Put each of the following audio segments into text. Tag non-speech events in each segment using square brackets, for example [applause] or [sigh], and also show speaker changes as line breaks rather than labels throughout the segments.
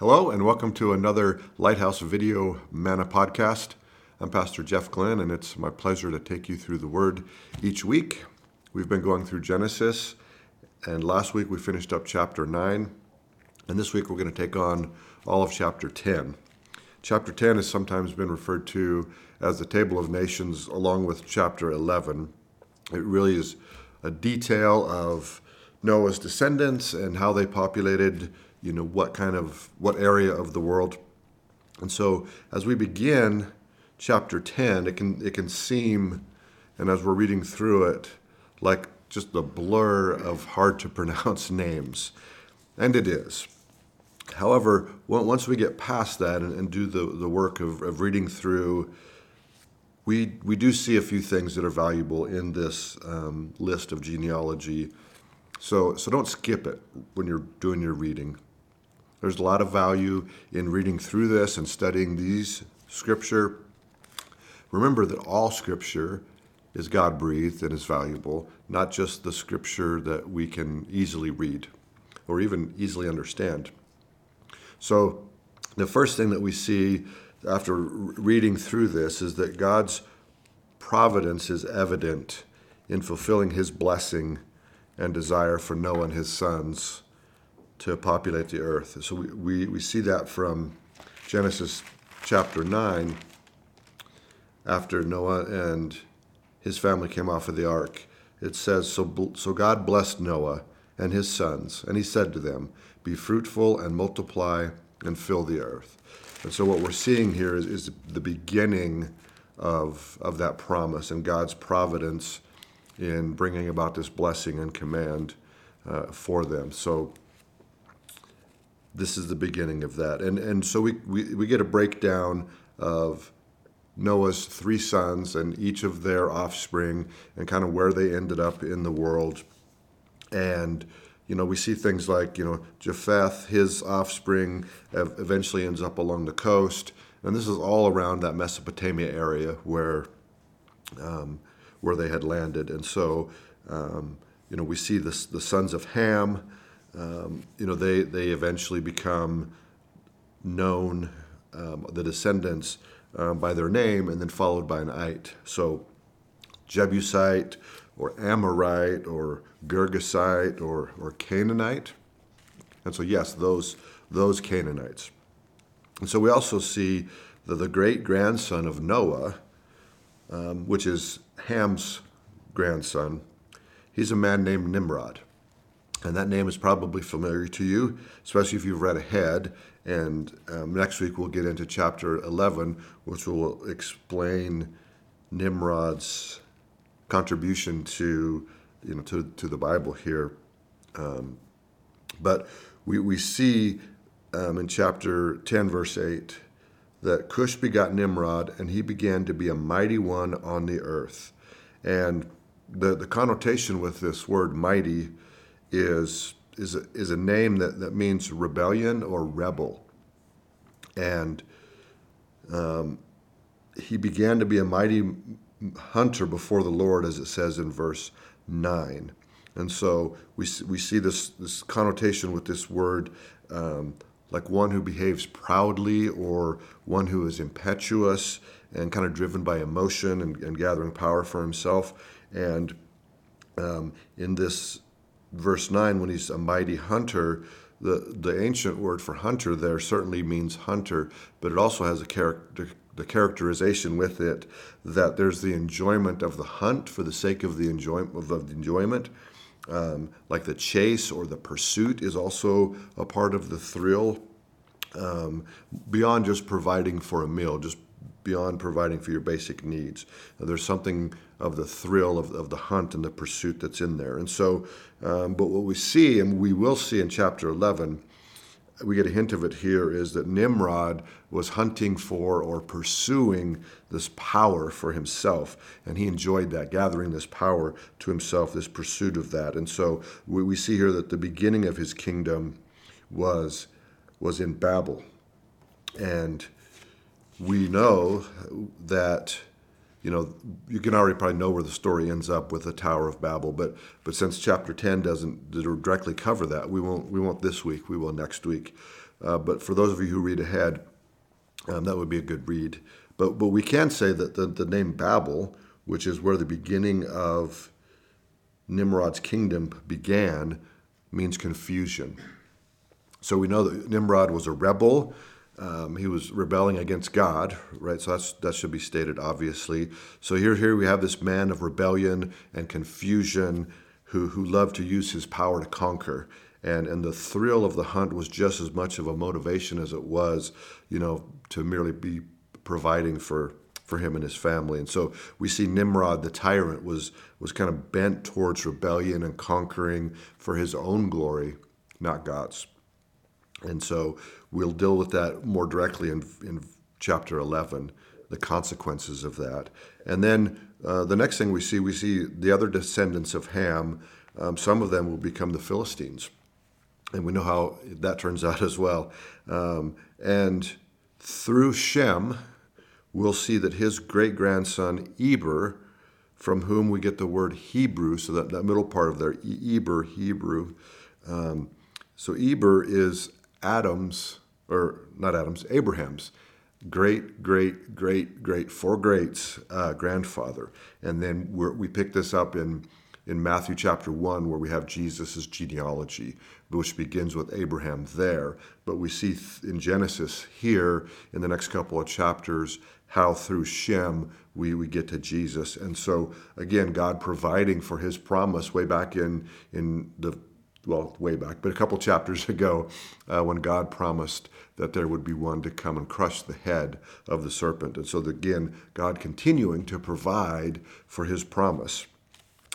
Hello, and welcome to another Lighthouse Video Manna podcast. I'm Pastor Jeff Glenn, and it's my pleasure to take you through the Word each week. We've been going through Genesis, and last week we finished up chapter 9, and this week we're going to take on all of chapter 10. Chapter 10 has sometimes been referred to as the Table of Nations, along with chapter 11. It really is a detail of Noah's descendants and how they populated you know what kind of what area of the world and so as we begin chapter 10 it can it can seem and as we're reading through it like just the blur of hard to [laughs] pronounce names and it is. However once we get past that and, and do the, the work of, of reading through we, we do see a few things that are valuable in this um, list of genealogy. So, so don't skip it when you're doing your reading. There's a lot of value in reading through this and studying these scripture. Remember that all scripture is God breathed and is valuable, not just the scripture that we can easily read or even easily understand. So, the first thing that we see after reading through this is that God's providence is evident in fulfilling his blessing and desire for Noah and his sons to populate the earth. So we, we, we see that from Genesis chapter 9, after Noah and his family came off of the ark. It says, So, so God blessed Noah and his sons, and he said to them, Be fruitful and multiply and fill the earth. And so what we're seeing here is, is the beginning of, of that promise and God's providence in bringing about this blessing and command uh, for them. So this is the beginning of that. And, and so we, we, we get a breakdown of Noah's three sons and each of their offspring and kind of where they ended up in the world. And, you know, we see things like, you know, Japheth, his offspring eventually ends up along the coast. And this is all around that Mesopotamia area where, um, where they had landed. And so, um, you know, we see this, the sons of Ham, um, you know, they, they eventually become known, um, the descendants, um, by their name and then followed by an ite. So Jebusite or Amorite or Girgashite or, or Canaanite. And so, yes, those, those Canaanites. And so we also see that the great grandson of Noah, um, which is Ham's grandson, he's a man named Nimrod. And that name is probably familiar to you, especially if you've read ahead. And um, next week we'll get into chapter 11, which will explain Nimrod's contribution to, you know, to, to the Bible here. Um, but we, we see um, in chapter 10, verse 8, that Cush begot Nimrod, and he began to be a mighty one on the earth. And the, the connotation with this word mighty is is a, is a name that, that means rebellion or rebel. And um, he began to be a mighty hunter before the Lord, as it says in verse 9. And so we, we see this, this connotation with this word um, like one who behaves proudly or one who is impetuous and kind of driven by emotion and, and gathering power for himself. And um, in this verse 9, when he's a mighty hunter, the, the ancient word for hunter there certainly means hunter, but it also has a character, the characterization with it that there's the enjoyment of the hunt for the sake of the enjoyment of the enjoyment. Um, like the chase or the pursuit is also a part of the thrill um, beyond just providing for a meal, just beyond providing for your basic needs. There's something of the thrill of, of the hunt and the pursuit that's in there. And so, um, but what we see, and we will see in chapter 11, we get a hint of it here, is that Nimrod was hunting for or pursuing this power for himself. And he enjoyed that, gathering this power to himself, this pursuit of that. And so we, we see here that the beginning of his kingdom was was in Babel, and we know that you know you can already probably know where the story ends up with the Tower of Babel, but but since chapter ten doesn't directly cover that, we won't we won't this week. We will next week. Uh, but for those of you who read ahead, um, that would be a good read. But but we can say that the, the name Babel, which is where the beginning of Nimrod's kingdom began, means confusion. So we know that Nimrod was a rebel. Um, he was rebelling against God, right? So that's, that should be stated obviously. So here, here we have this man of rebellion and confusion who, who loved to use his power to conquer. And, and the thrill of the hunt was just as much of a motivation as it was, you know, to merely be providing for, for him and his family. And so we see Nimrod, the tyrant, was, was kind of bent towards rebellion and conquering for his own glory, not God's. And so we'll deal with that more directly in, in chapter 11, the consequences of that. And then uh, the next thing we see, we see the other descendants of Ham. Um, some of them will become the Philistines. And we know how that turns out as well. Um, and through Shem, we'll see that his great grandson, Eber, from whom we get the word Hebrew, so that, that middle part of there, Eber, Hebrew. Um, so Eber is Adam's, or not Adam's, Abraham's great, great, great, great, four greats uh, grandfather. And then we pick this up in, in Matthew chapter 1, where we have Jesus' genealogy, which begins with Abraham there. But we see in Genesis here, in the next couple of chapters, how through Shem we, we get to Jesus. And so, again, God providing for his promise way back in, in the well, way back, but a couple chapters [laughs] ago, uh, when God promised that there would be one to come and crush the head of the serpent. And so, again, God continuing to provide for his promise.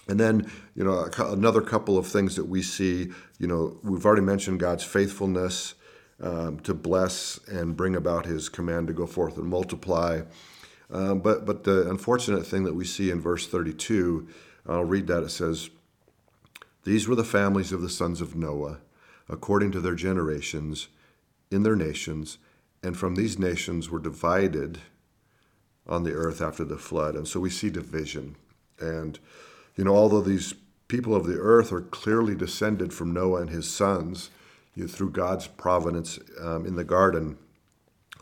And then, you know, another couple of things that we see, you know, we've already mentioned God's faithfulness um, to bless and bring about his command to go forth and multiply. Um, but, but the unfortunate thing that we see in verse 32, I'll read that. It says, these were the families of the sons of Noah, according to their generations, in their nations, and from these nations were divided on the earth after the flood. And so we see division. And, you know, although these people of the earth are clearly descended from Noah and his sons you know, through God's providence um, in the garden,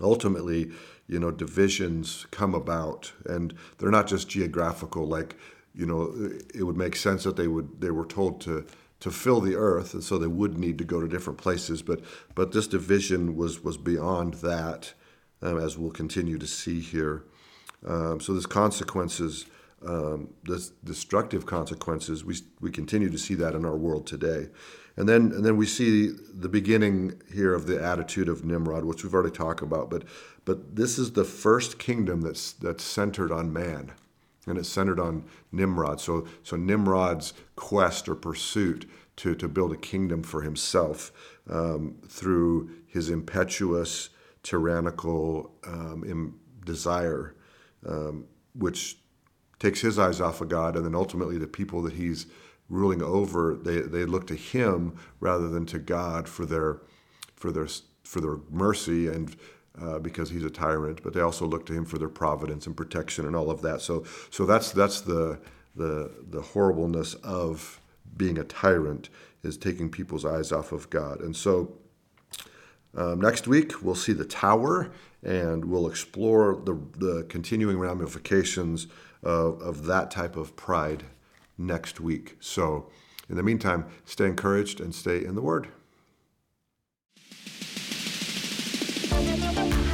ultimately, you know, divisions come about. And they're not just geographical, like you know, it would make sense that they would they were told to to fill the earth, and so they would need to go to different places. But but this division was was beyond that, um, as we'll continue to see here. Um, so there's consequences, um, this destructive consequences. We we continue to see that in our world today, and then and then we see the beginning here of the attitude of Nimrod, which we've already talked about. But but this is the first kingdom that's that's centered on man and it's centered on Nimrod. So, so Nimrod's quest or pursuit to, to build a kingdom for himself um, through his impetuous, tyrannical um, desire, um, which takes his eyes off of God, and then ultimately the people that he's ruling over, they, they look to him rather than to God for their for their for their mercy and uh, because he's a tyrant, but they also look to him for their providence and protection and all of that. So, so that's that's the the the horribleness of being a tyrant is taking people's eyes off of God. And so, um, next week we'll see the tower and we'll explore the the continuing ramifications of, of that type of pride next week. So, in the meantime, stay encouraged and stay in the Word. Thank you.